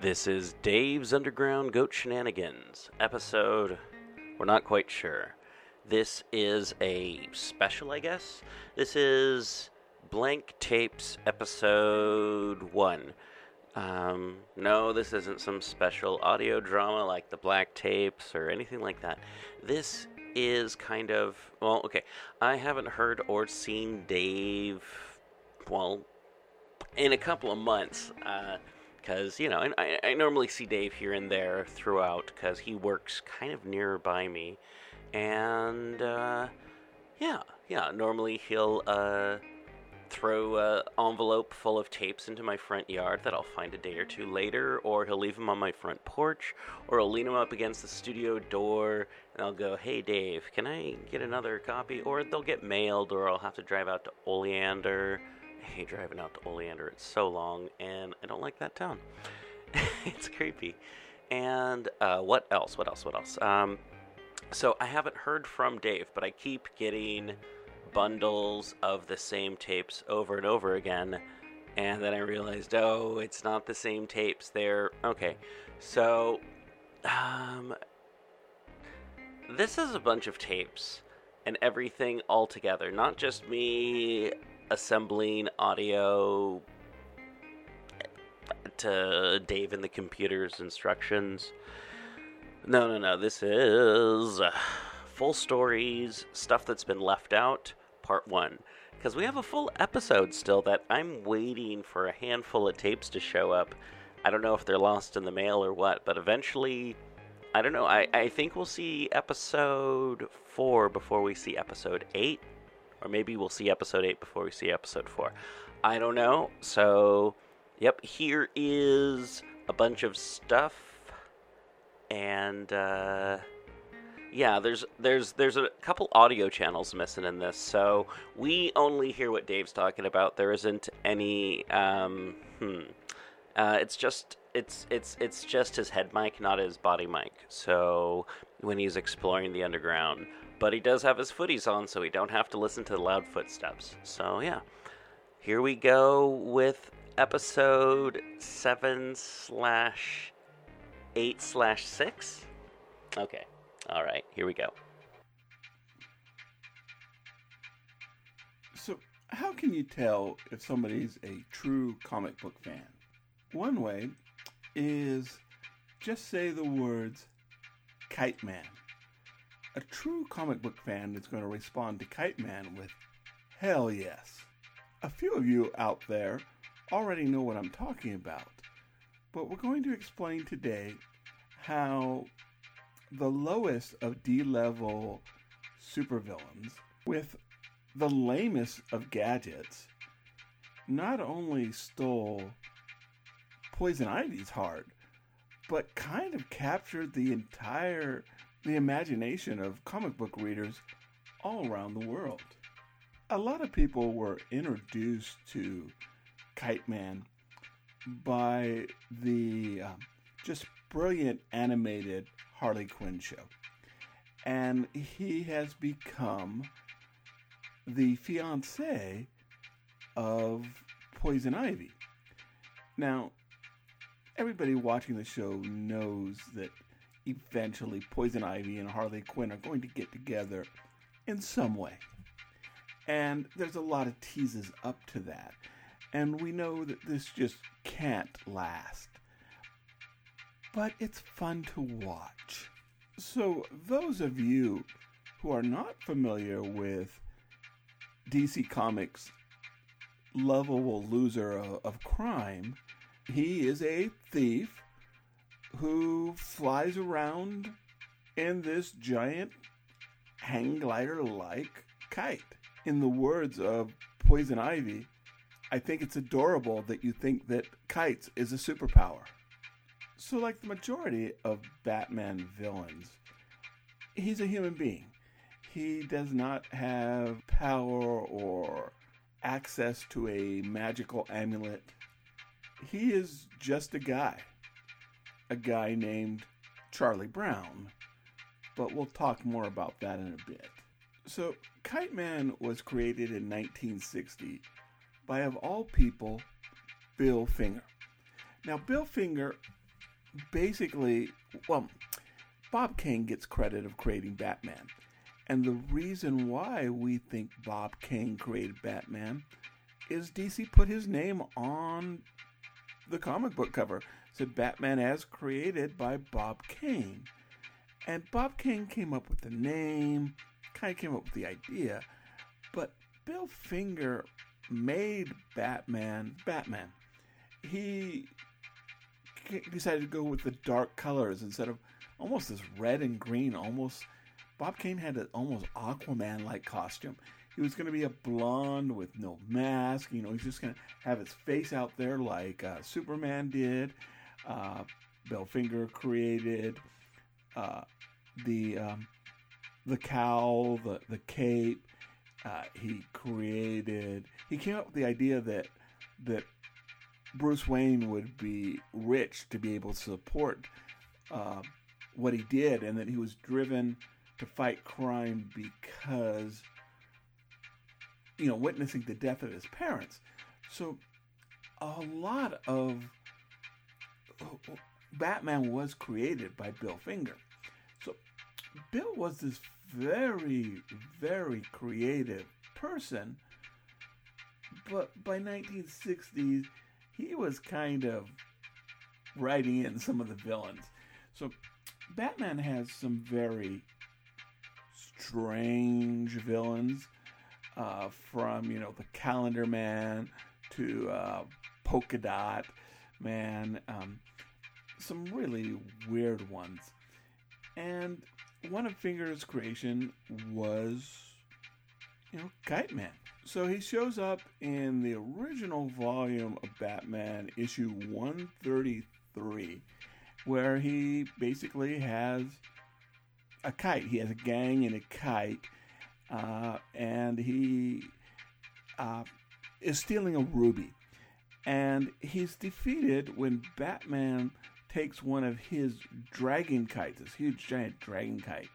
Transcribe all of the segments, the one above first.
This is Dave's Underground Goat Shenanigans, episode. We're not quite sure. This is a special, I guess. This is Blank Tapes, episode one. Um, no, this isn't some special audio drama like the Black Tapes or anything like that. This is kind of. Well, okay. I haven't heard or seen Dave, well, in a couple of months. Uh, because you know, and I, I normally see Dave here and there throughout because he works kind of nearby me, and uh, yeah, yeah. Normally he'll uh, throw an envelope full of tapes into my front yard that I'll find a day or two later, or he'll leave them on my front porch, or I'll lean them up against the studio door, and I'll go, "Hey Dave, can I get another copy?" Or they'll get mailed, or I'll have to drive out to Oleander hate driving out to Oleander. It's so long, and I don't like that town. it's creepy. And uh, what else? What else? What else? Um, so I haven't heard from Dave, but I keep getting bundles of the same tapes over and over again. And then I realized, oh, it's not the same tapes. They're okay. So, um, this is a bunch of tapes and everything all together. Not just me assembling audio to Dave and the computer's instructions. No, no, no. This is uh, full stories, stuff that's been left out, part one. Because we have a full episode still that I'm waiting for a handful of tapes to show up. I don't know if they're lost in the mail or what, but eventually, I don't know. I, I think we'll see episode four before we see episode eight or maybe we'll see episode 8 before we see episode 4. I don't know. So, yep, here is a bunch of stuff and uh yeah, there's there's there's a couple audio channels missing in this, so we only hear what Dave's talking about. There isn't any. Um, hmm. Uh, it's just it's it's it's just his head mic, not his body mic. So when he's exploring the underground, but he does have his footies on, so we don't have to listen to the loud footsteps. So, yeah. Here we go with episode 7 slash 8 slash 6. Okay. All right. Here we go. So, how can you tell if somebody's a true comic book fan? One way is just say the words Kite Man. A true comic book fan is going to respond to Kite Man with, hell yes. A few of you out there already know what I'm talking about, but we're going to explain today how the lowest of D level supervillains with the lamest of gadgets not only stole Poison Ivy's heart, but kind of captured the entire the imagination of comic book readers all around the world. A lot of people were introduced to Kite Man by the uh, just brilliant animated Harley Quinn show. And he has become the fiance of Poison Ivy. Now, everybody watching the show knows that eventually Poison Ivy and Harley Quinn are going to get together in some way. And there's a lot of teases up to that. And we know that this just can't last. But it's fun to watch. So, those of you who are not familiar with DC Comics' lovable loser of, crime, he is a thief who flies around in this giant hang glider like kite. In the words of Poison Ivy, I think it's adorable that you think that kites is a superpower. So, like the majority of Batman villains, he's a human being. He does not have power or access to a magical amulet. He is just a guy a guy named Charlie Brown, but we'll talk more about that in a bit. So, Kite Man was created in 1960 by, of all people, Bill Finger. Now, Bill Finger basically, well, Bob Kane gets credit of creating Batman. And the reason why we think Bob Kane created Batman is DC put his name on the comic book cover. Said Batman as created by Bob Kane. And Bob Kane came up with the name, kind of came up with the idea, but Bill Finger made Batman Batman. He decided to go with the dark colors instead of almost this red and green, almost. Bob Kane had an almost Aquaman like costume. He was going to be a blonde with no mask. You know, he's just going to have his face out there like uh, Superman did. Uh, Bill Finger created uh, the um, the cowl, the the cape. Uh, he created. He came up with the idea that that Bruce Wayne would be rich to be able to support uh, what he did, and that he was driven to fight crime because, you know, witnessing the death of his parents. So, a lot of Batman was created by Bill Finger. So, Bill was this very, very creative person, but by 1960s, he was kind of writing in some of the villains. So Batman has some very strange villains, uh, from you know the Calendar Man to uh, Polka Dot Man, um, some really weird ones. And one of Finger's creation was, you know, Kite Man. So he shows up in the original volume of Batman, issue 133, where he basically has a kite. He has a gang and a kite, uh, and he uh, is stealing a ruby. And he's defeated when Batman takes one of his dragon kites, this huge giant dragon kite,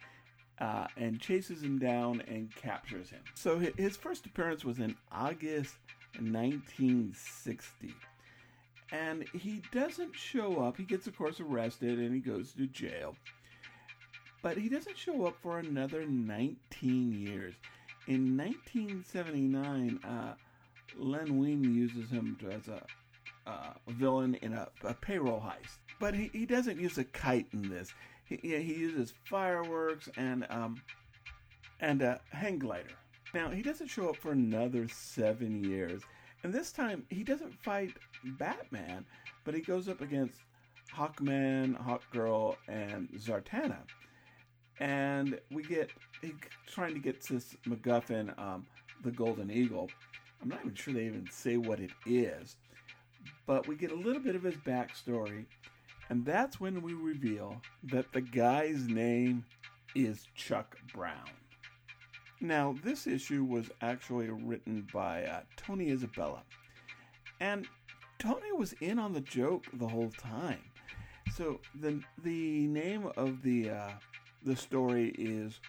uh, and chases him down and captures him. So his first appearance was in August 1960. And he doesn't show up. He gets, of course, arrested and he goes to jail. But he doesn't show up for another 19 years. In 1979, uh, Len Wein uses him as a uh, villain in a, a payroll heist. But he, he doesn't use a kite in this. He, he uses fireworks and um, and a hang glider. Now he doesn't show up for another seven years, and this time he doesn't fight Batman, but he goes up against Hawkman, Hawkgirl, and Zatanna, and we get he trying to get this MacGuffin, um, the Golden Eagle. I'm not even sure they even say what it is, but we get a little bit of his backstory and that's when we reveal that the guy's name is Chuck Brown. Now, this issue was actually written by uh, Tony Isabella. And Tony was in on the joke the whole time. So the the name of the uh, the story is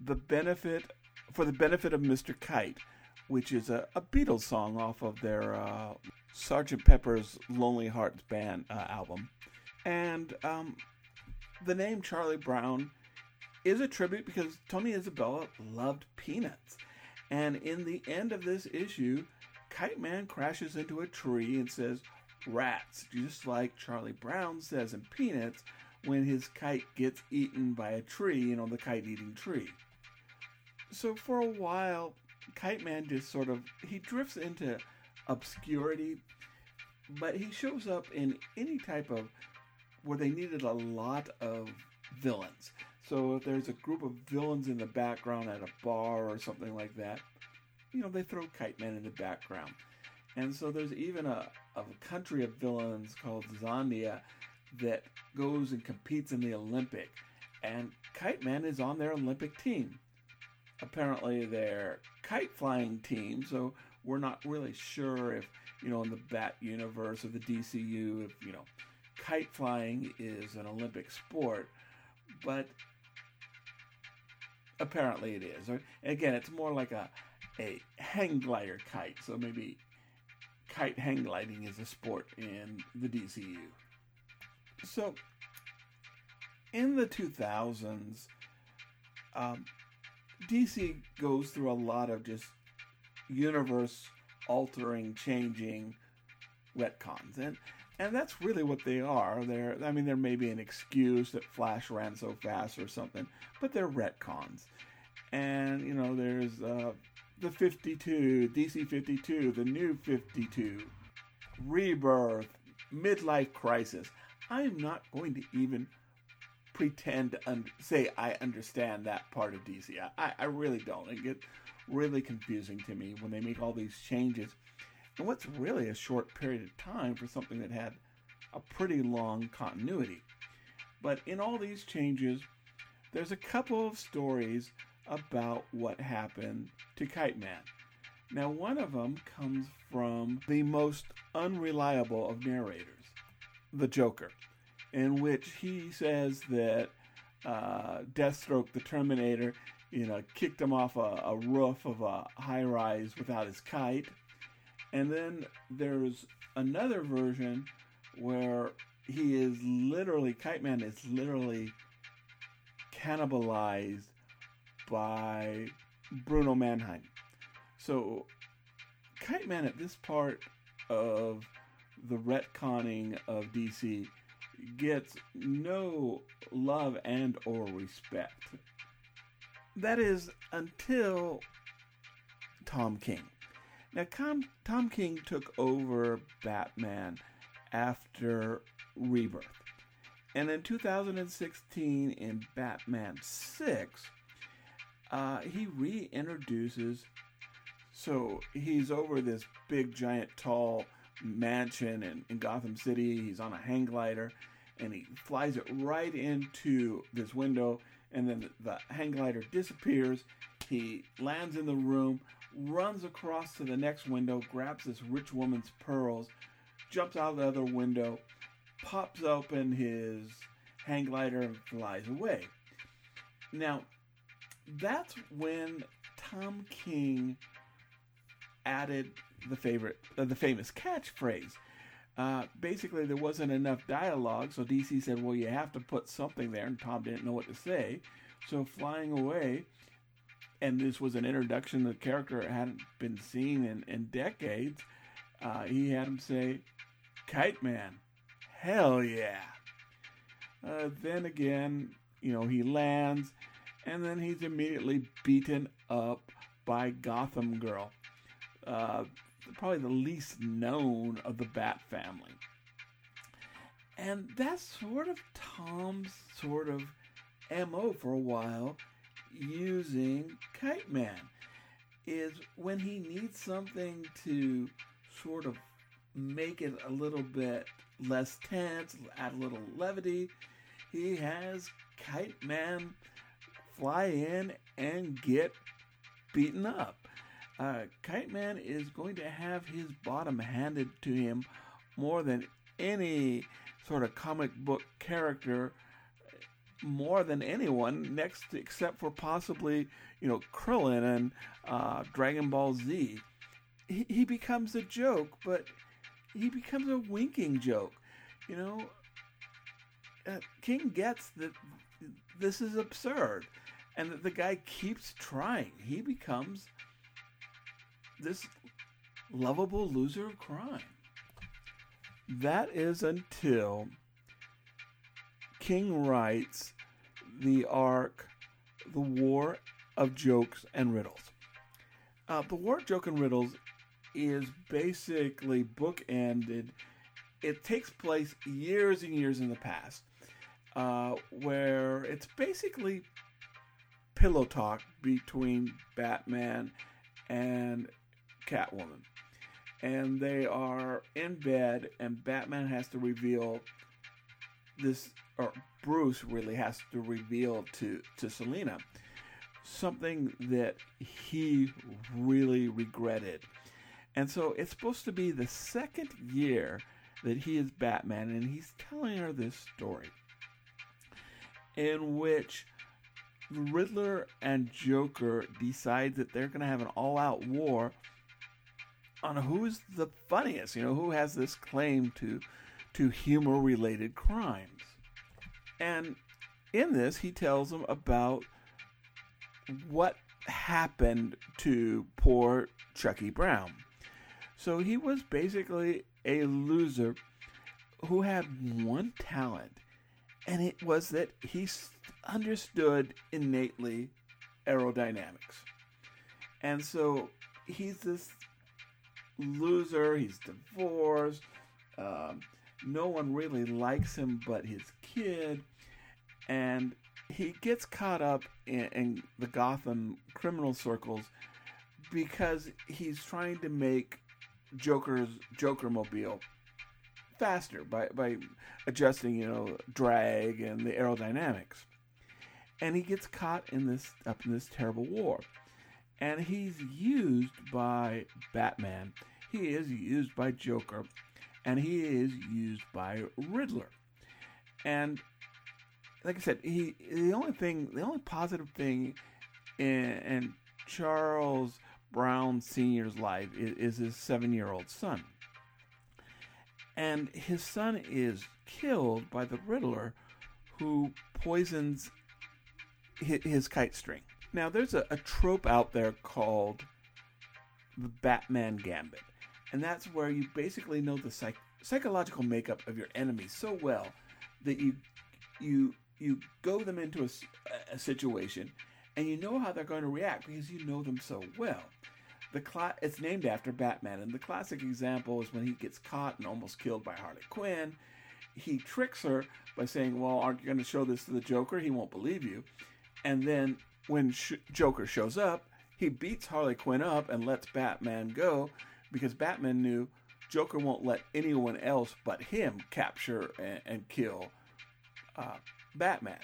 the benefit for the benefit of Mr. Kite, which is a, a Beatles song off of their uh, Sergeant Pepper's Lonely Hearts Band uh, album. And um, the name Charlie Brown is a tribute because Tony Isabella loved peanuts. And in the end of this issue, Kite Man crashes into a tree and says, Rats, just like Charlie Brown says in Peanuts when his kite gets eaten by a tree, you know, the kite eating tree. So for a while, Kite Man just sort of he drifts into obscurity, but he shows up in any type of where they needed a lot of villains. So if there's a group of villains in the background at a bar or something like that, you know, they throw Kite Man in the background. And so there's even a, a country of villains called Zandia that goes and competes in the Olympic. And Kite Man is on their Olympic team. Apparently, they're kite flying team, so we're not really sure if, you know, in the Bat universe of the DCU, if, you know, kite flying is an Olympic sport, but apparently it is. again, it's more like a a hang glider kite, so maybe kite hang gliding is a sport in the DCU. So, in the 2000s, um, DC goes through a lot of just universe altering, changing retcons, and and that's really what they are. They're, I mean, there may be an excuse that Flash ran so fast or something, but they're retcons. And you know, there's uh, the 52, DC 52, the new 52, Rebirth, Midlife Crisis. I'm not going to even pretend to un- say I understand that part of DC. I, I really don't. It gets really confusing to me when they make all these changes. And what's really a short period of time for something that had a pretty long continuity. But in all these changes, there's a couple of stories about what happened to Kite Man. Now, one of them comes from the most unreliable of narrators, the Joker, in which he says that uh, Deathstroke, the Terminator, you know, kicked him off a, a roof of a high rise without his kite. And then there's another version where he is literally, Kite Man is literally cannibalized by Bruno Mannheim. So, Kite Man at this part of the retconning of DC gets no love and or respect. That is until Tom King. Now, Tom, Tom King took over Batman after Rebirth. And in 2016, in Batman 6, uh, he reintroduces. So he's over this big, giant, tall mansion in, in Gotham City. He's on a hang glider and he flies it right into this window. And then the hang glider disappears. He lands in the room, runs across to the next window, grabs this rich woman's pearls, jumps out the other window, pops open his hang glider, and flies away. Now, that's when Tom King added the favorite, uh, the famous catchphrase. Uh, basically, there wasn't enough dialogue, so DC said, "Well, you have to put something there," and Tom didn't know what to say. So, flying away, and this was an introduction the character hadn't been seen in, in decades. Uh, he had him say, Kite Man, hell yeah. Uh, then again, you know, he lands and then he's immediately beaten up by Gotham Girl, uh, probably the least known of the Bat family. And that's sort of Tom's sort of MO for a while using Kite Man is when he needs something to sort of make it a little bit less tense, add a little levity. He has Kite Man fly in and get beaten up. Uh, Kite Man is going to have his bottom handed to him more than any sort of comic book character, more than anyone next, except for possibly you know Krillin and uh, Dragon Ball Z. He, he becomes a joke, but he becomes a winking joke. You know, uh, King gets that this is absurd, and that the guy keeps trying. He becomes this lovable loser of crime. That is until King writes the arc, The War of Jokes and Riddles. Uh, the War of Joke and Riddles is basically bookended. It takes place years and years in the past, uh, where it's basically pillow talk between Batman and Catwoman. And they are in bed, and Batman has to reveal this, or Bruce really has to reveal to, to Selina something that he really regretted. And so it's supposed to be the second year that he is Batman, and he's telling her this story in which Riddler and Joker decide that they're going to have an all-out war on who's the funniest. You know, who has this claim to to humor related crimes. And in this, he tells them about what happened to poor Chucky Brown. So he was basically a loser who had one talent, and it was that he understood innately aerodynamics. And so he's this loser, he's divorced, um, no one really likes him but his kid, and he gets caught up in, in the Gotham criminal circles because he's trying to make Joker's Joker mobile faster by, by adjusting, you know, drag and the aerodynamics. And he gets caught in this up in this terrible war. And he's used by Batman. He is used by Joker. And he is used by Riddler. And like I said, he the only thing, the only positive thing in, in Charles Brown Sr.'s life is, is his seven year old son. And his son is killed by the Riddler who poisons his, kite string. Now, there's a, a trope out there called the Batman Gambit. And that's where you basically know the psych- psychological makeup of your enemy so well that you you you go them into a, a situation and you know how they're going to react because you know them so well. The cl- it's named after Batman, and the classic example is when he gets caught and almost killed by Harley Quinn. He tricks her by saying, "Well, aren't you going to show this to the Joker? He won't believe you." And then when Sh- Joker shows up, he beats Harley Quinn up and lets Batman go because Batman knew Joker won't let anyone else but him capture and, and kill uh, Batman.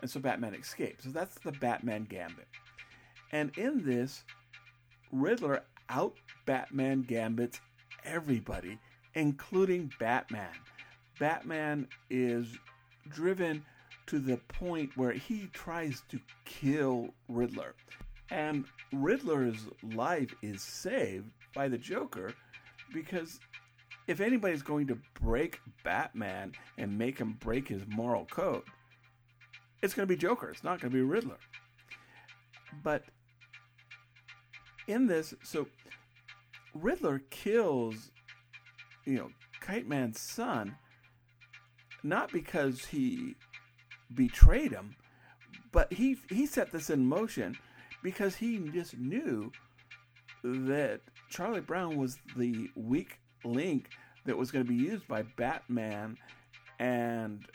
And so Batman escapes. So that's the Batman gambit. And in this, Riddler out Batman gambits everybody, including Batman. Batman is driven to the point where he tries to kill Riddler. And Riddler's life is saved by the Joker because if anybody's going to break Batman and make him break his moral code, it's going to be Joker. It's not going to be Riddler. But in this, so Riddler kills, you know, Kite Man's son, not because he betrayed him, but he he set this in motion because he just knew that Charlie Brown was the weak link that was going to be used by Batman and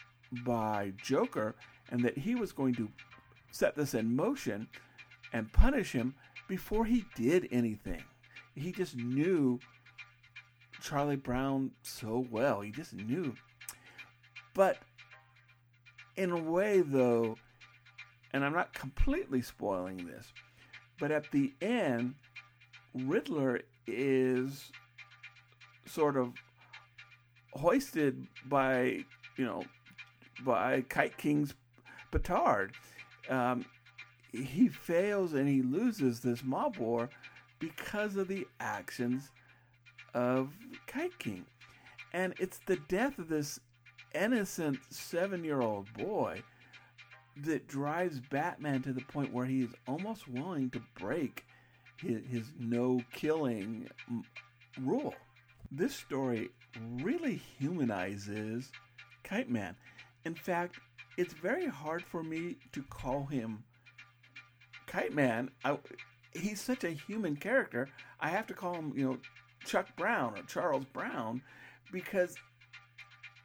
by Joker, and that he was going to set this in motion and punish him before he did anything. He just knew Charlie Brown so well. He just knew. But in a way, though, and I'm not completely spoiling this, but at the end, Riddler is sort of hoisted by, you know, by Kite King's petard. Um, he fails and he loses this mob war because of the actions of Kite King. And it's the death of this innocent seven year old boy that drives Batman to the point where he is almost willing to break his, his no killing rule. This story really humanizes Kite Man. In fact, it's very hard for me to call him Kite Man. I, he's such a human character. I have to call him, you know, Chuck Brown or Charles Brown because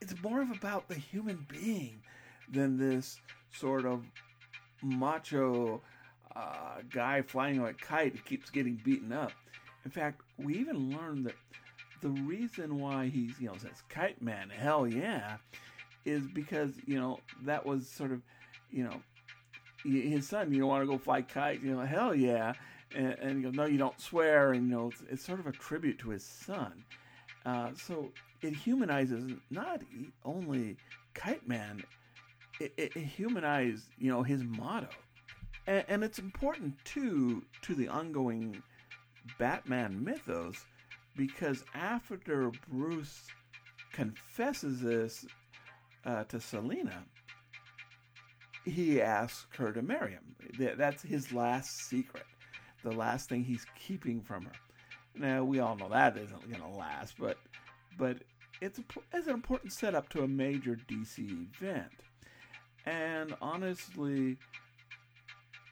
it's more of about the human being than this sort of macho uh, guy flying a kite keeps getting beaten up. In fact, we even learned that the reason why he's, you know, says kite man, hell yeah, is because, you know, that was sort of, you know, his son, you want to go fly kite, you know, hell yeah. And, and he goes, no, you don't swear. And, you know, it's, it's sort of a tribute to his son. Uh, so it humanizes not only Kite Man, it, it, it humanized, you know, his motto. And, and it's important, too, to the ongoing Batman mythos because after Bruce confesses this uh, to Selina, he asks her to marry him. That's his last secret, the last thing he's keeping from her. Now we all know that isn't going to last, but but it's a, it's an important setup to a major DC event, and honestly,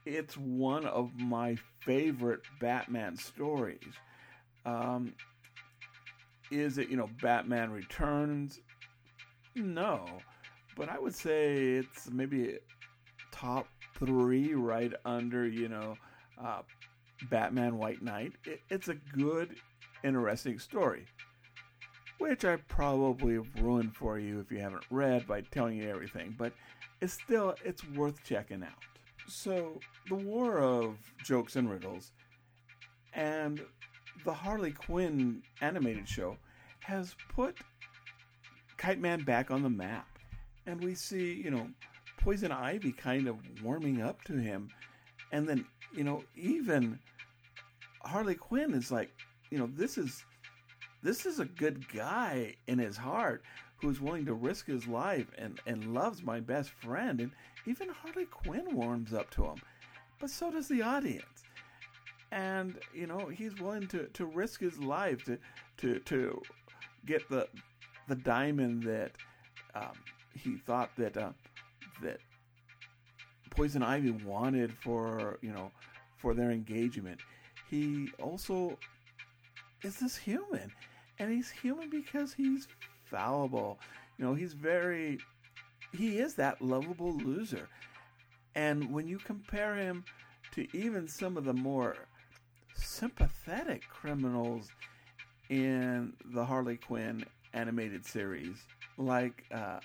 it's one of my favorite Batman stories. Um, is it you know Batman Returns? No, but I would say it's maybe top three, right under you know uh, Batman White Knight. It, it's a good, interesting story, which I probably have ruined for you if you haven't read by telling you everything. But it's still it's worth checking out. So the War of Jokes and Riddles and the Harley Quinn animated show has put Kite Man back on the map. And we see, you know, Poison Ivy kind of warming up to him. And then, you know, even Harley Quinn is like, you know, this is this is a good guy in his heart who's willing to risk his life and, and loves my best friend. And even Harley Quinn warms up to him. But so does the audience. And, you know, he's willing to, to risk his life to, to, to get the, the diamond that um, he thought that, uh, that Poison Ivy wanted for, you know, for their engagement. He also is this human. And he's human because he's fallible. You know, he's very he is that lovable loser. And when you compare him to even some of the more sympathetic criminals in the Harley Quinn animated series, like uh,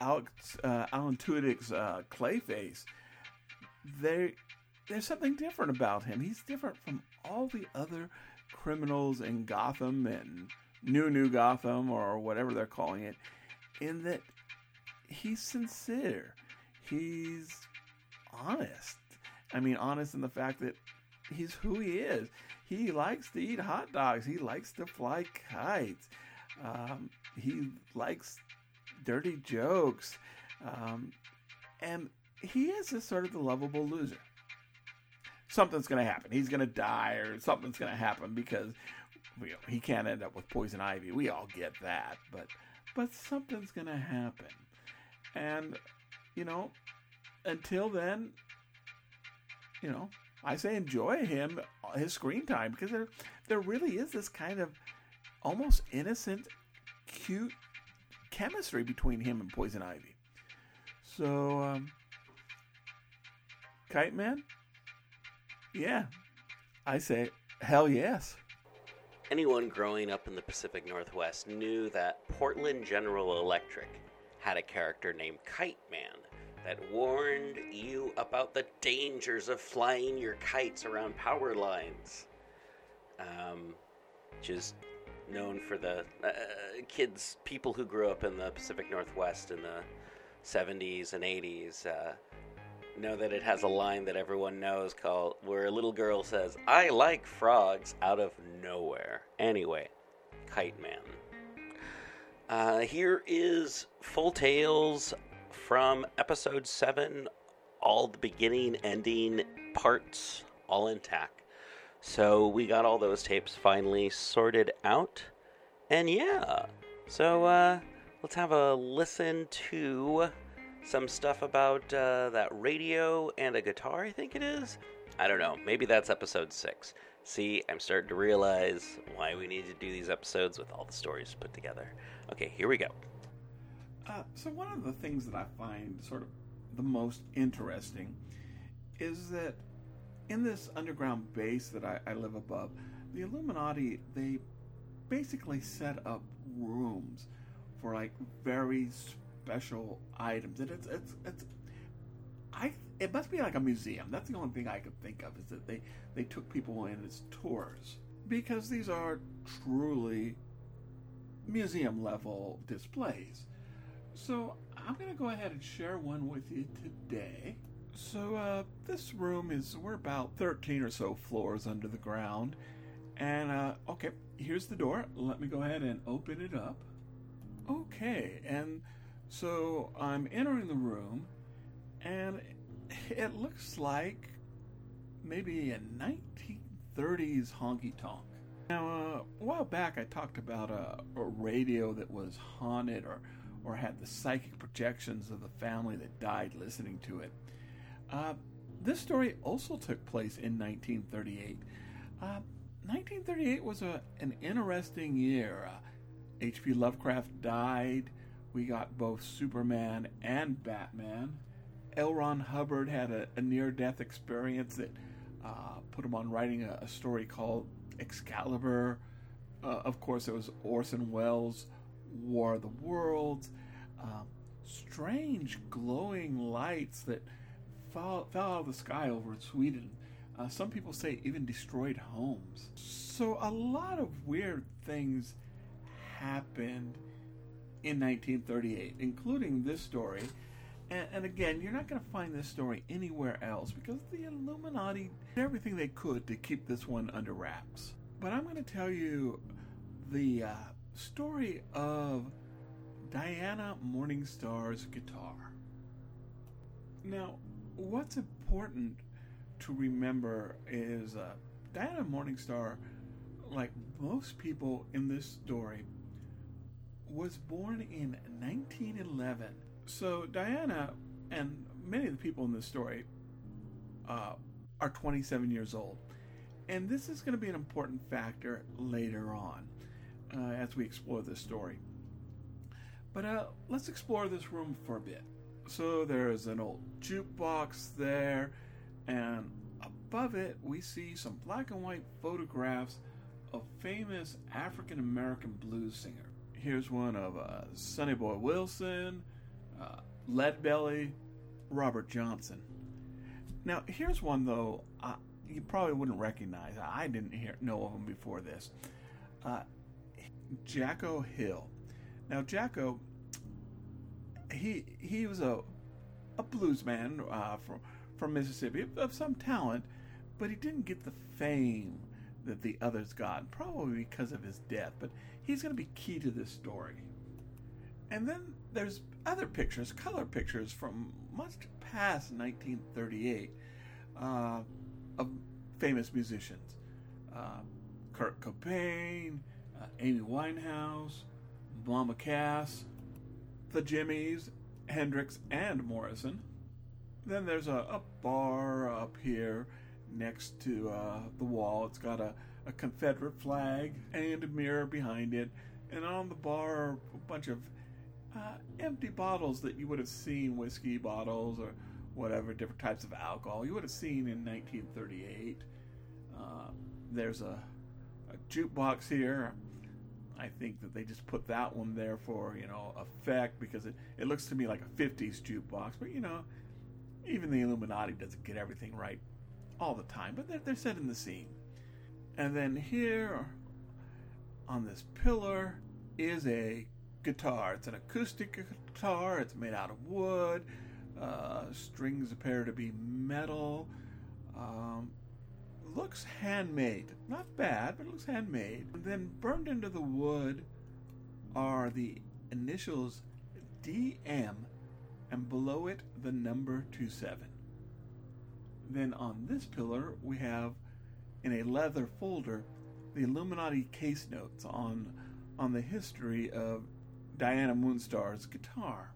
Alex, uh, Alan Tudyk's uh, Clayface, there, there's something different about him. He's different from all the other criminals in Gotham and New New Gotham or whatever they're calling it, in that he's sincere. He's honest. I mean, honest in the fact that he's who he is. He likes to eat hot dogs. He likes to fly kites. Um, he likes dirty jokes. Um, and he is a sort of the lovable loser. Something's going to happen. He's going to die or something's going to happen because you know, he can't end up with poison ivy. We all get that. But, but something's to happen. And, you know, until then, you know, I say enjoy him, his screen time, because there, there really is this kind of almost innocent, cute chemistry between him and Poison Ivy. So, um, Kite Man? Yeah, I say hell yes. Anyone growing up in the Pacific Northwest knew that Portland General Electric had a character named Kite Man that warned you about the dangers of flying your kites around power lines. Um, just known for the uh, kids, people who grew up in the Pacific Northwest in the 70s and 80s. Uh, know that it has a line that everyone knows called where a little girl says, I like frogs out of nowhere. Anyway, Kite Man. Uh, here is full tales from episode 7, all the beginning, ending parts, all intact. So we got all those tapes finally sorted out. And yeah, so uh, let's have a listen to some stuff about uh, that radio and a guitar, I think it is. I don't know. Maybe that's episode 6. See, I'm starting to realize why we need to do these episodes with all the stories put together. Okay, here we go. Uh, so, one of the things that I find sort of the most interesting is that in this underground base that I, I live above, the Illuminati, they basically set up rooms for like very special items. And it's, it's, it's, I, it must be like a museum. That's the only thing I could think of is that they, they took people in as tours because these are truly museum level displays. So I'm going to go ahead and share one with you today. So uh, this room is we're about 13 or so floors under the ground, and uh, okay, here's the door. Let me go ahead and open it up. Okay, and so I'm entering the room, and it looks like maybe a 1930s honky tonk. Now, uh, a while back, I talked about a, a, radio that was haunted or, or had the psychic projections of the family that died listening to it. Uh, this story also took place in 1938. Uh, 1938 was a, an interesting year. H.P. Uh, Lovecraft died. We got both Superman and Batman. L. Ron Hubbard had a, a near death experience that uh, put him on writing a, a story called Excalibur. Uh, of course, it was Orson Welles' War of the Worlds. Um, strange glowing lights that fell, fell out of the sky over Sweden. Uh, some people say even destroyed homes. So a lot of weird things happened in 1938, including this story. And, and again, you're not going to find this story anywhere else because the Illuminati did everything they could to keep this one under wraps. But I'm going to tell you the uh, story of Diana Morningstar's guitar. Now, what's important to remember is uh, Diana Morningstar, like most people in this story, was born in 1911 so Diana and many of the people in this story uh, are 27 years old, and this is going to be an important factor later on uh, as we explore this story. But uh, let's explore this room for a bit. So there's an old jukebox there, and above it we see some black and white photographs of famous African American blues singer. Here's one of uh, Sonny Boy Wilson, uh, Leadbelly, Robert Johnson. Now, here's one though uh, you probably wouldn't recognize. I didn't hear know of him before this. Uh, Jacko Hill. Now, Jacko, he he was a a blues man uh, from from Mississippi of some talent, but he didn't get the fame that the others got, probably because of his death. But he's going to be key to this story. And then there's other pictures, color pictures from much past 1938 uh, of famous musicians. Uh, Kurt Cobain, uh, Amy Winehouse, Mama Cass, the Jimmies, Hendrix, and Morrison. Then there's a, a bar up here next to uh, the wall. It's got a, a Confederate flag and a mirror behind it. And on the bar a bunch of uh, empty bottles that you would have seen, whiskey bottles or whatever, different types of alcohol you would have seen in 1938. Uh, there's a, a jukebox here. I think that they just put that one there for, you know, effect because it, it looks to me like a 50s jukebox. But, you know, even the Illuminati doesn't get everything right all the time, but they're, they're setting the scene. And then here on this pillar is a guitar. It's an acoustic guitar. It's made out of wood. Uh, strings appear to be metal. Um, looks handmade. Not bad, but it looks handmade. And then burned into the wood are the initials DM and below it the number 27. Then on this pillar we have in a leather folder the Illuminati case notes on on the history of Diana Moonstar's guitar.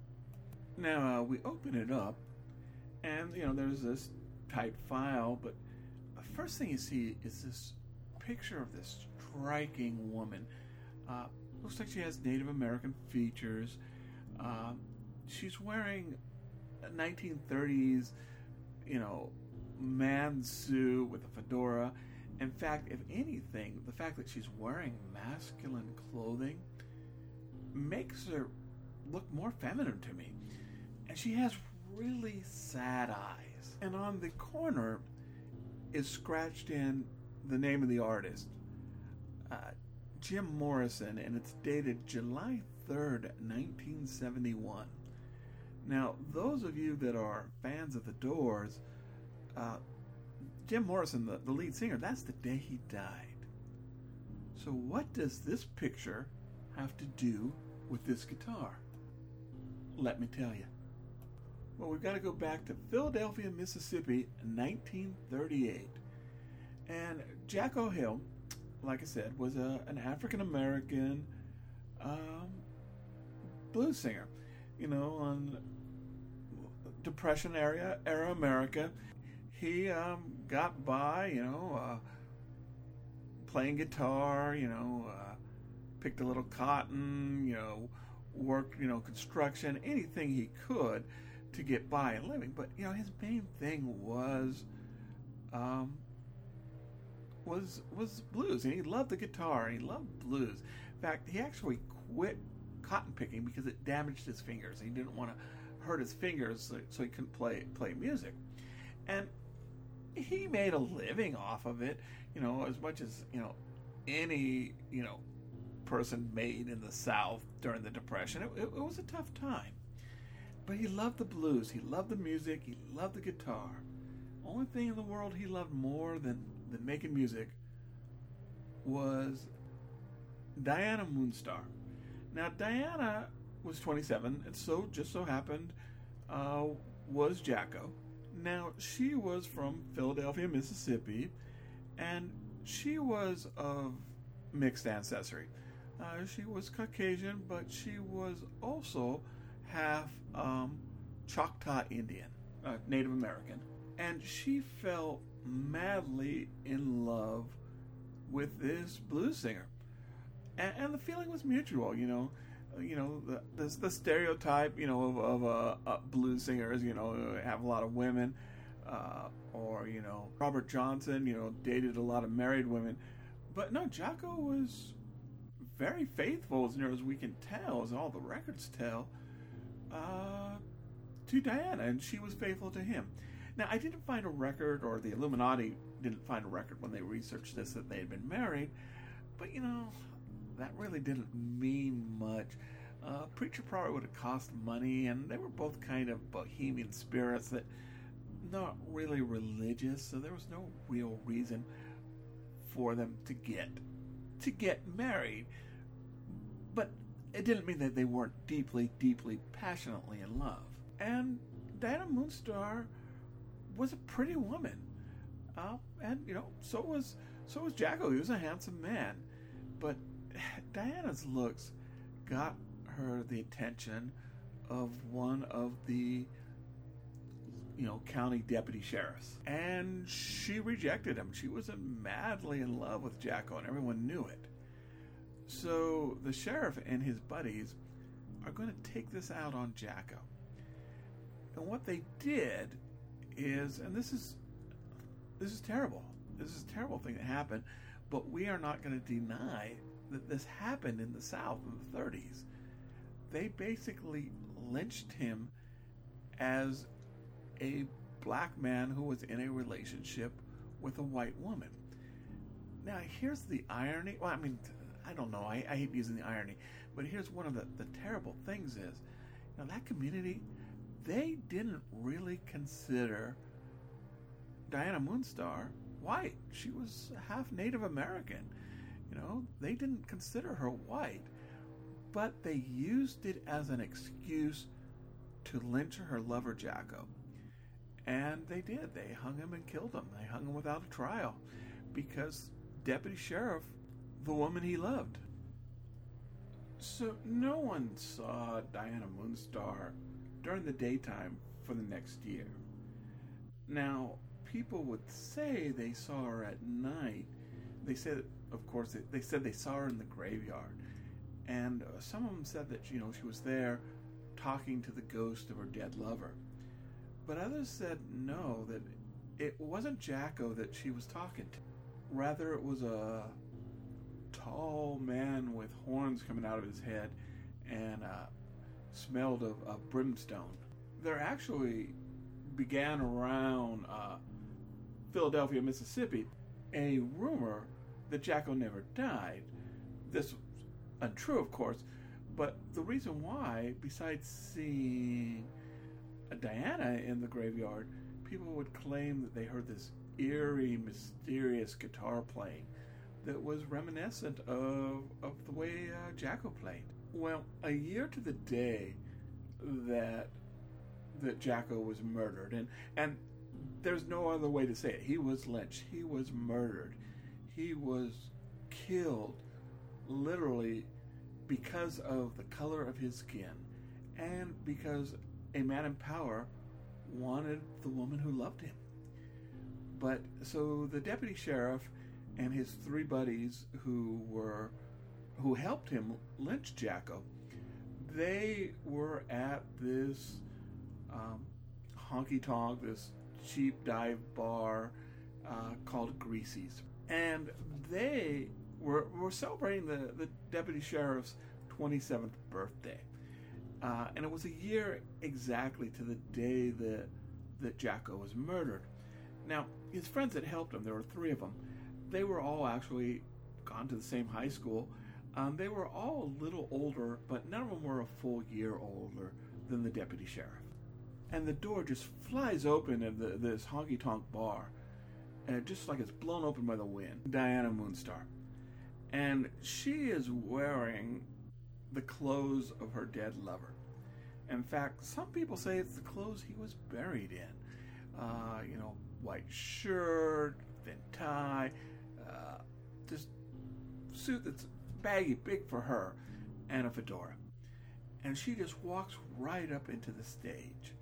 Now uh, we open it up, and you know there's this type file, but the first thing you see is this picture of this striking woman. Uh, looks like she has Native American features. Uh, she's wearing a 1930s, you know, man suit with a fedora. In fact, if anything, the fact that she's wearing masculine clothing makes her look more feminine to me. And she has really sad eyes. And on the corner is scratched in the name of the artist, uh, Jim Morrison, and it's dated July 3rd, 1971. Now, those of you that are fans of the Doors, uh, Jim Morrison, the, the lead singer, that's the day he died. So, what does this picture have to do with this guitar? Let me tell you. Well, we've got to go back to Philadelphia, Mississippi, 1938. And Jack Hill, like I said, was a, an African American um, blues singer. You know, on Depression era, era America, he um, got by, you know, uh, playing guitar, you know, uh, picked a little cotton, you know, worked, you know, construction, anything he could to get by and living. But you know, his main thing was, um, was was blues, and he loved the guitar, and he loved blues. In fact, he actually quit cotton picking because it damaged his fingers. He didn't want to hurt his fingers, so, he couldn't play play music. And he made a living off of it, you know, as much as you know any you know person made in the South during the Depression. It, it, it was a tough time, but he loved the blues. He loved the music. He loved the guitar. Only thing in the world he loved more than than making music was Diana Moonstar. Now Diana was 27, and so just so happened uh, was Jacko. Now, she was from Philadelphia, Mississippi, and she was of mixed ancestry. Uh, she was Caucasian, but she was also half um, Choctaw Indian, uh, Native American. And she fell madly in love with this blues singer. And, and the feeling was mutual, you know you know the, the, the stereotype you know of, of uh, uh, blues singers you know have a lot of women uh, or you know Robert Johnson you know dated a lot of married women. But no Jacko was very faithful as near as we can tell as all the records tell uh, to Diana and she was faithful to him. Now I didn't find a record or the Illuminati didn't find a record when they researched this that they had been married. But you know that really didn't mean much. Uh, Preacher probably would have cost money, and they were both kind of bohemian spirits that not really religious, so there was no real reason for them to get to get married. But it didn't mean that they weren't deeply, deeply, passionately in love. And Diana Moonstar was a pretty woman, uh, and you know, so was so was Jacko. He was a handsome man, but Diana's looks got her the attention of one of the you know county deputy sheriffs. And she rejected him. She was madly in love with jacko and everyone knew it. So the sheriff and his buddies are going to take this out on jacko. And what they did is and this is this is terrible. This is a terrible thing that happened but we are not going to deny that this happened in the South in the 30s. They basically lynched him as a black man who was in a relationship with a white woman. Now, here's the irony. Well, I mean, I don't know. I, I hate using the irony, but here's one of the, the terrible things is, you know, that community, they didn't really consider Diana Moonstar white. She was half Native American. You know, they didn't consider her white, but they used it as an excuse to lynch her lover Jacko. And they did. They hung him and killed him. They hung him without a trial because Deputy Sheriff, the woman he loved. So no one saw Diana Moonstar during the daytime for the next year. Now, people would say they saw her at night. They said of course, they, they said they saw her in the graveyard, and uh, some of them said that you know she was there talking to the ghost of her dead lover, but others said no, that it wasn't Jacko that she was talking to. Rather, it was a tall man with horns coming out of his head and uh, smelled of, of, brimstone. There actually began around uh, Philadelphia, Mississippi, a rumor that Jacko never died. This untrue, of course, but the reason why, besides seeing a Diana in the graveyard, people would claim that they heard this eerie, mysterious guitar playing that was reminiscent of, of the way uh, Jacko played. Well, a year to the day that that Jacko was murdered, and and there's no other way to say it. He was lynched. He was murdered. He was killed, literally, because of the color of his skin, and because a man in power wanted the woman who loved him. But so the deputy sheriff and his three buddies who were who helped him lynch Jacko, they were at this um, honky tonk, this cheap dive bar uh, called Greasy's, and they were were celebrating the the deputy sheriff's 27th birthday, uh, and it was a year exactly to the day that that Jacko was murdered. Now, his friends that helped him, there were three of them. They were all actually gone to the same high school. Um, they were all a little older, but none of them were a full year older than the deputy sheriff. And the door just flies open in the, this honky tonk bar, and just like it's blown open by the wind. Diana Moonstar. And she is wearing the clothes of her dead lover. In fact, some people say it's the clothes he was buried in. Uh, you know, white shirt, thin tie, uh, this suit that's baggy, big for her, and a fedora. And she just walks right up into the stage.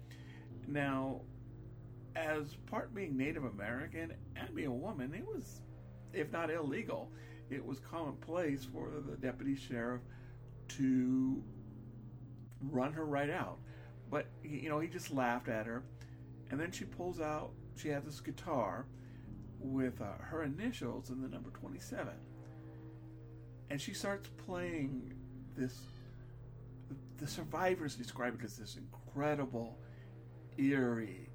Now, as part being Native American and being a woman, it was, if not illegal, it was commonplace for the deputy sheriff to run her right out. But, you know, he just laughed at her. And then she pulls out, she has this guitar with uh, her initials and the number 27. And she starts playing this. The survivors describe it as this incredible, eerie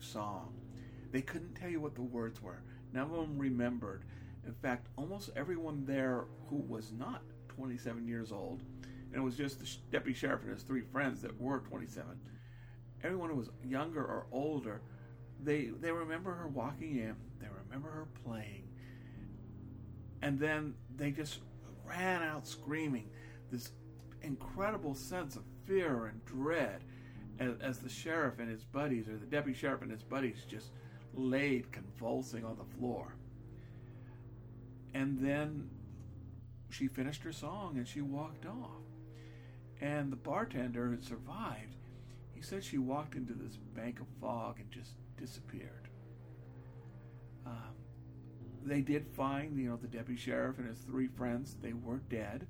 song. They couldn't tell you what the words were. None of them remembered. In fact, almost everyone there who was not 27 years old, and it was just the deputy sheriff and his three friends that were 27, everyone who was younger or older, they they remember her walking in, they remember her playing, and then they just ran out screaming. This incredible sense of fear and dread as, as the sheriff and his buddies, or the deputy sheriff and his buddies, just laid convulsing on the floor. And then she finished her song and she walked off. And the bartender who survived, he said she walked into this bank of fog and just disappeared. Um, they did find, you know, the deputy sheriff and his three friends. They were dead,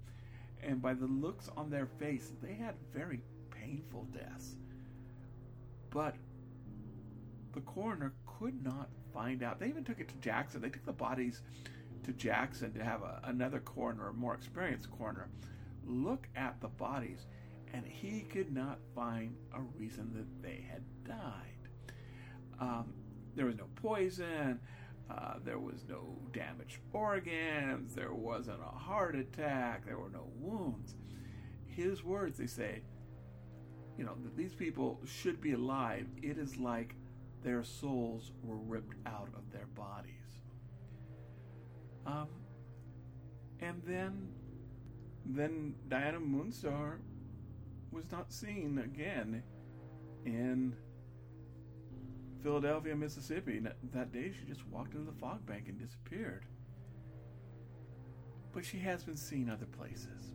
and by the looks on their face, they had very painful deaths. But the coroner could not find out. They even took it to Jackson. They took the bodies to Jackson to have a, another coroner, a more experienced coroner, look at the bodies, and he could not find a reason that they had died. Um, there was no poison. Uh, there was no damaged organs. There wasn't a heart attack. There were no wounds. His words, they say, you know, these people should be alive. It is like their souls were ripped out of their bodies. Um, and then, then Diana Moonstar was not seen again in Philadelphia, Mississippi. That day, she just walked into the fog bank and disappeared. But she has been seen other places.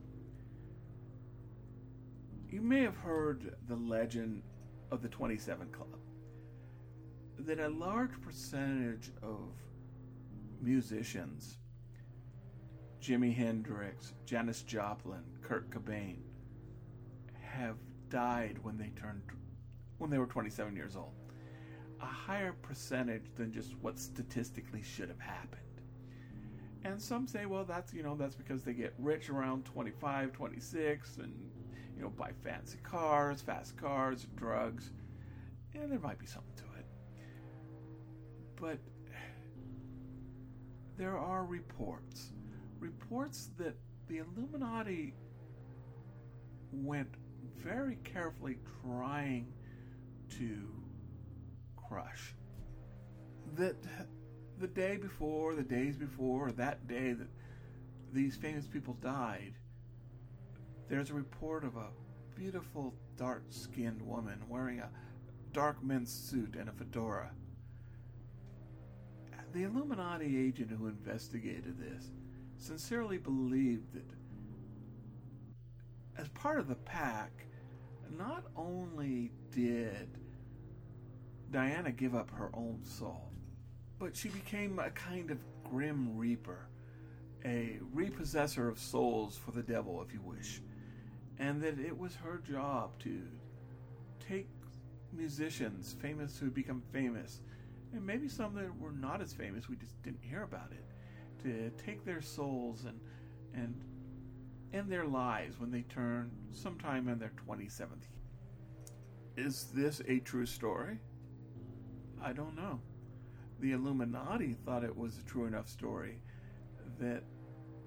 You may have heard the legend of the 27 Club. That a large percentage of musicians, Jimi Hendrix, Janis Joplin, Kurt Cobain, have died when they turned when they were 27 years old. A higher percentage than just what statistically should have happened. And some say, well, that's, you know, that's because they get rich around 25, 26 and, you know, buy fancy cars, fast cars, drugs. And there might be something to it. But there are reports, reports that the Illuminati went very carefully trying to crush. That the day before, the days before, that day that these famous people died, there's a report of a beautiful dark skinned woman wearing a dark men's suit and a fedora. The Illuminati agent who investigated this sincerely believed that as part of the pack, not only did Diana give up her own soul, but she became a kind of grim reaper, a repossessor of souls for the devil, if you wish, and that it was her job to take musicians, famous who become famous, and maybe some that were not as famous, we just didn't hear about it, to take their souls and and end their lives when they turn sometime in their 27th. Is this a true story? I don't know. The Illuminati thought it was a true enough story that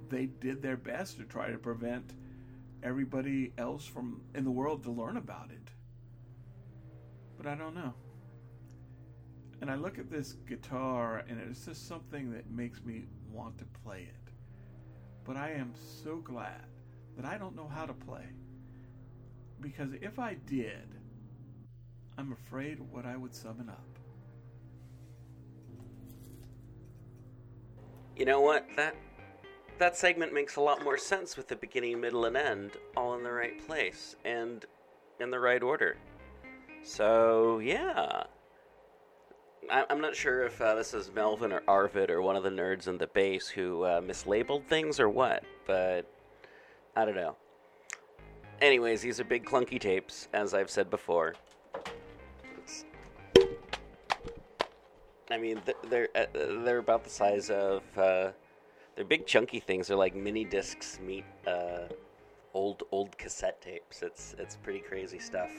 they did their best to try to prevent everybody else from in the world to learn about it. But I don't know. And I look at this guitar and it's just something that makes me want to play it. But I am so glad that I don't know how to play. Because if I did, I'm afraid what I would summon up. You know what? That that segment makes a lot more sense with the beginning, middle, and end all in the right place and in the right order. So yeah, I, am not sure if uh, this is Melvin or Arvid or one of the nerds in the base who uh, mislabeled things or what, but I don't know. Anyways, these are big clunky tapes, as I've said before. I mean, they're uh, they're about the size of uh, they're big chunky things. They're like mini discs meet uh, old old cassette tapes. It's it's pretty crazy stuff.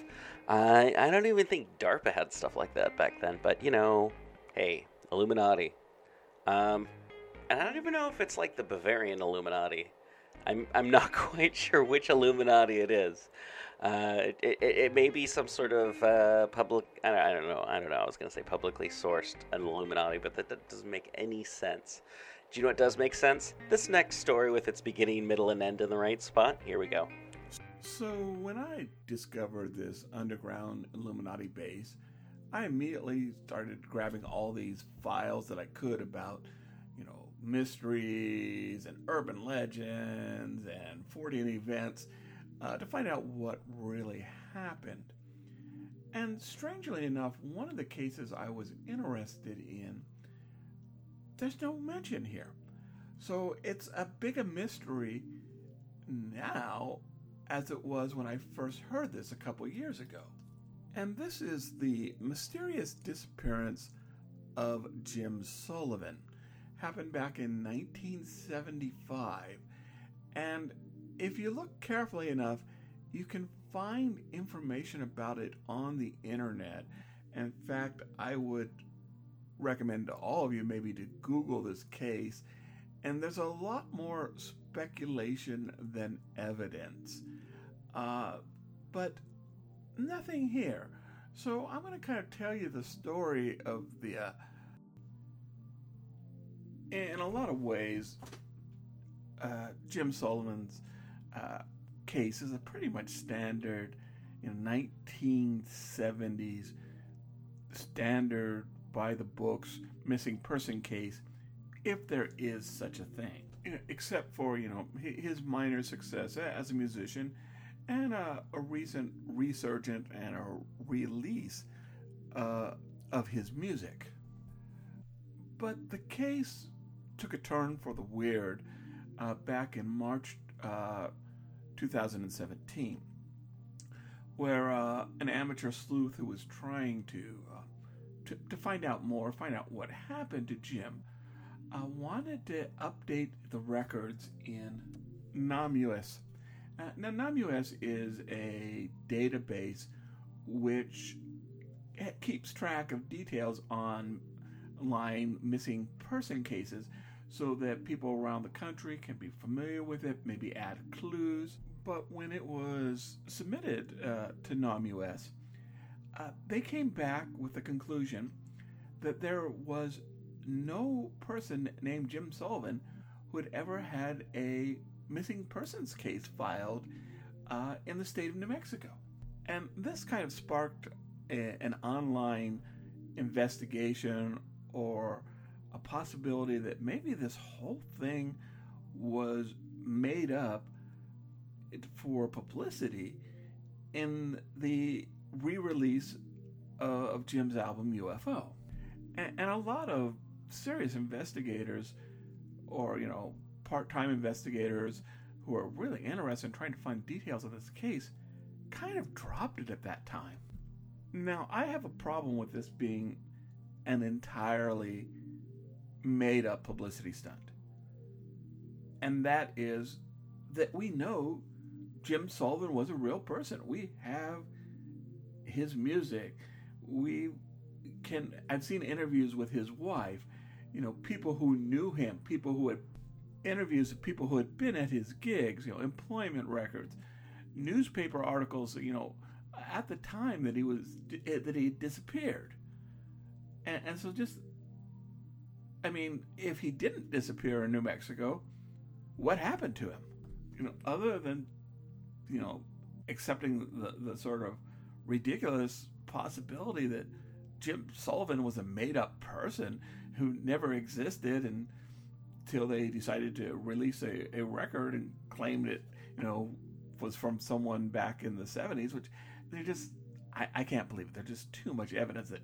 I I don't even think DARPA had stuff like that back then. But you know, hey, Illuminati. Um, and I don't even know if it's like the Bavarian Illuminati. I'm I'm not quite sure which Illuminati it is. Uh, it, it, it, may be some sort of uh, public. I don't, I don't, know. I don't know. I was going to say publicly sourced Illuminati, but that, that, doesn't make any sense. Do you know what does make sense? This next story with its beginning, middle, and end in the right spot. Here we go. So when I discovered this underground Illuminati base, I immediately started grabbing all these files that I could about, you know, mysteries and urban legends and Fortean events uh, to find out what really happened. And strangely enough, one of the cases I was interested in, there's no mention here. So it's a big a mystery now as it was when I first heard this a couple years ago. And this is the mysterious disappearance of Jim Sullivan. Happened back in 1975. And if you look carefully enough, you can find information about it on the internet. In fact, I would recommend to all of you maybe to Google this case. And there's a lot more speculation than evidence. Uh, but nothing here. So I'm going to kind of tell you the story of the. Uh, in a lot of ways, uh, Jim Sullivan's uh, case is a pretty much standard you know, 1970s standard by the books missing person case if there is such a thing. Except for you know his minor success as a musician and a, a recent resurgent and a release uh, of his music. But the case took a turn for the weird uh, back in march uh, 2017, where uh, an amateur sleuth who was trying to, to, to find out more, find out what happened to Jim, I wanted to update the records in NAMUS. Uh, now, NAMUS is a database which keeps track of details on line missing person cases so that people around the country can be familiar with it, maybe add clues. But when it was submitted uh, to NAMUS, uh, they came back with the conclusion that there was no person named Jim Sullivan who had ever had a missing persons case filed uh, in the state of New Mexico. And this kind of sparked a, an online investigation or a possibility that maybe this whole thing was made up for publicity in the re release uh, of Jim's album UFO. And, and a lot of serious investigators or, you know, part time investigators who are really interested in trying to find details of this case kind of dropped it at that time. Now, I have a problem with this being an entirely made up publicity stunt. And that is that we know Jim Sullivan was a real person. We have his music. We can I've seen interviews with his wife, you know, people who knew him, people who had interviews of people who had been at his gigs, you know, employment records, newspaper articles, you know, at the time that he was that he disappeared. And, and so just I mean, if he didn't disappear in New Mexico, what happened to him? You know, other than you know, accepting the, the sort of ridiculous possibility that Jim Sullivan was a made up person who never existed until they decided to release a, a record and claimed it, you know, was from someone back in the 70s, which they just, I, I can't believe it. There's just too much evidence that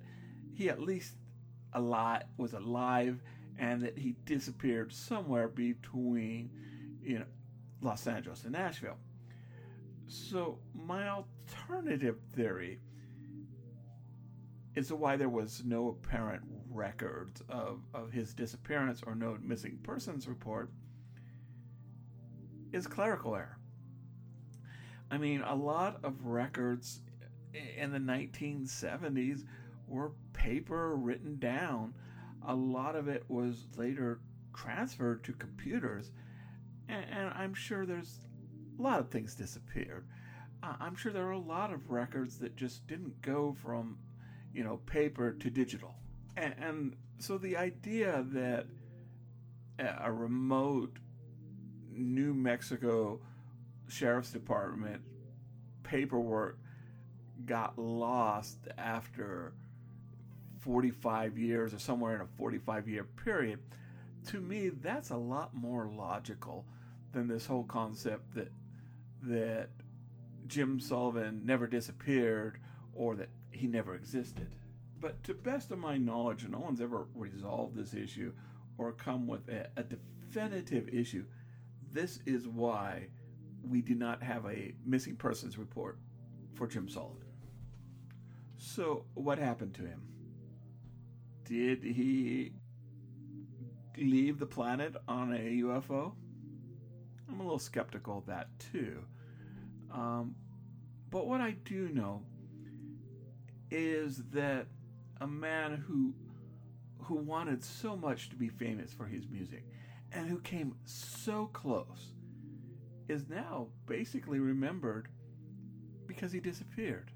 he at least a lot was alive and that he disappeared somewhere between, you know, Los Angeles and Nashville. So, my alternative theory is why there was no apparent record of, of his disappearance or no missing persons report is clerical error. I mean, a lot of records in the 1970s were paper written down. A lot of it was later transferred to computers. And, and I'm sure there's a lot of things disappeared. I'm sure there are a lot of records that just didn't go from, you know, paper to digital. And, and so the idea that a remote New Mexico Sheriff's Department paperwork got lost after 45 years or somewhere in a 45 year period, to me, that's a lot more logical than this whole concept that that Jim Sullivan never disappeared or that he never existed. But to best of my knowledge, no one's ever resolved this issue or come with a, a definitive issue. This is why we do not have a missing persons report for Jim Sullivan. So, what happened to him? Did he leave the planet on a UFO? I'm a little skeptical of that too. Um, but what I do know is that a man who who wanted so much to be famous for his music and who came so close is now basically remembered because he disappeared.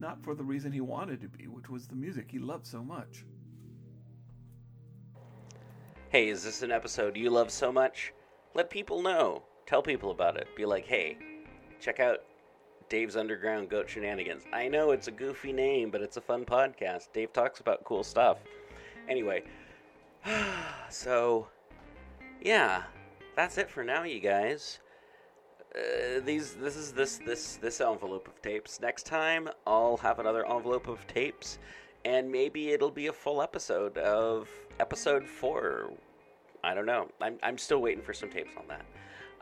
Not for the reason he wanted to be, which was the music he loved so much. Hey, is this an episode you love so much? Let people know. Tell people about it. Be like, hey, check out Dave's Underground Goat Shenanigans. I know it's a goofy name, but it's a fun podcast. Dave talks about cool stuff. Anyway, so yeah, that's it for now, you guys. Uh, these this is this this this envelope of tapes. Next time, I'll have another envelope of tapes, and maybe it'll be a full episode of episode four. I don't know. I'm I'm still waiting for some tapes on that.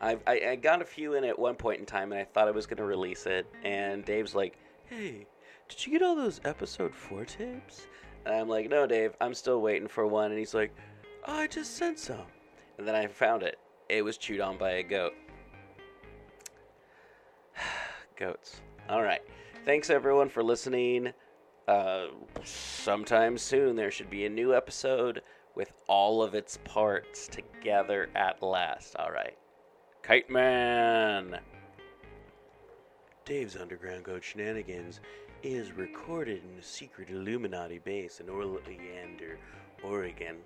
I've, I, I got a few in at one point in time, and I thought I was going to release it. And Dave's like, "Hey, did you get all those episode four tapes?" And I'm like, "No, Dave, I'm still waiting for one." And he's like, oh, "I just sent some." And then I found it. It was chewed on by a goat. Goats. All right. Thanks everyone for listening. Uh, sometime soon there should be a new episode with all of its parts together at last. All right. Kite Man. Dave's Underground Goat Shenanigans is recorded in a secret Illuminati base in Oleander, Oregon.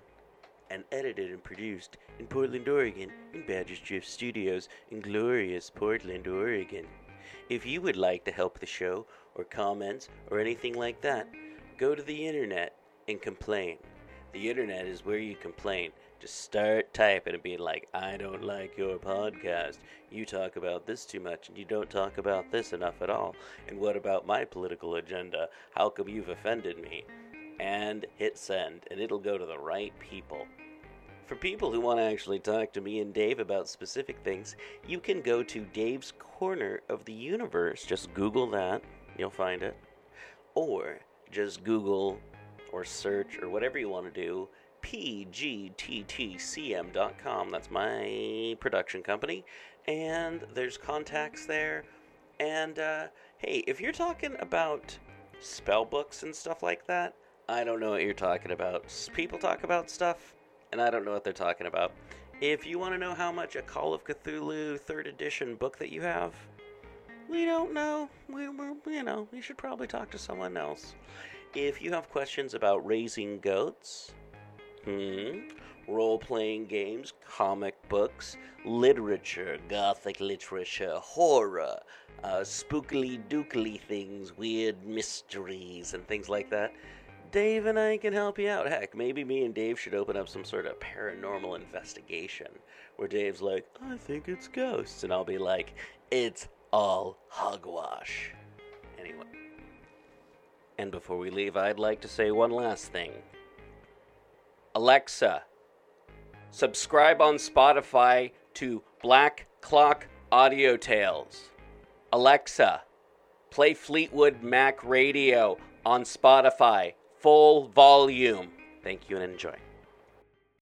and edited and produced in Portland, Oregon, in Badger's Drift Studios in glorious Portland, Oregon. If you would like to help the show, or comments, or anything like that, go to the internet and complain. The internet is where you complain. Just start typing and being like, I don't like your podcast. You talk about this too much and you don't talk about this enough at all. And what about my political agenda? How come you've offended me? And hit send, and it'll go to the right people. For people who want to actually talk to me and Dave about specific things, you can go to Dave's Corner of the Universe. Just Google that, you'll find it. Or just Google or search or whatever you want to do pgttcm.com. That's my production company. And there's contacts there. And uh, hey, if you're talking about spell books and stuff like that, I don't know what you're talking about. People talk about stuff, and I don't know what they're talking about. If you want to know how much a Call of Cthulhu third edition book that you have, we don't know. We, we're, you know, you should probably talk to someone else. If you have questions about raising goats, hmm, role playing games, comic books, literature, gothic literature, horror, uh, spookily dookily things, weird mysteries, and things like that, Dave and I can help you out. Heck, maybe me and Dave should open up some sort of paranormal investigation where Dave's like, I think it's ghosts. And I'll be like, it's all hogwash. Anyway. And before we leave, I'd like to say one last thing. Alexa, subscribe on Spotify to Black Clock Audio Tales. Alexa, play Fleetwood Mac Radio on Spotify, full volume. Thank you and enjoy.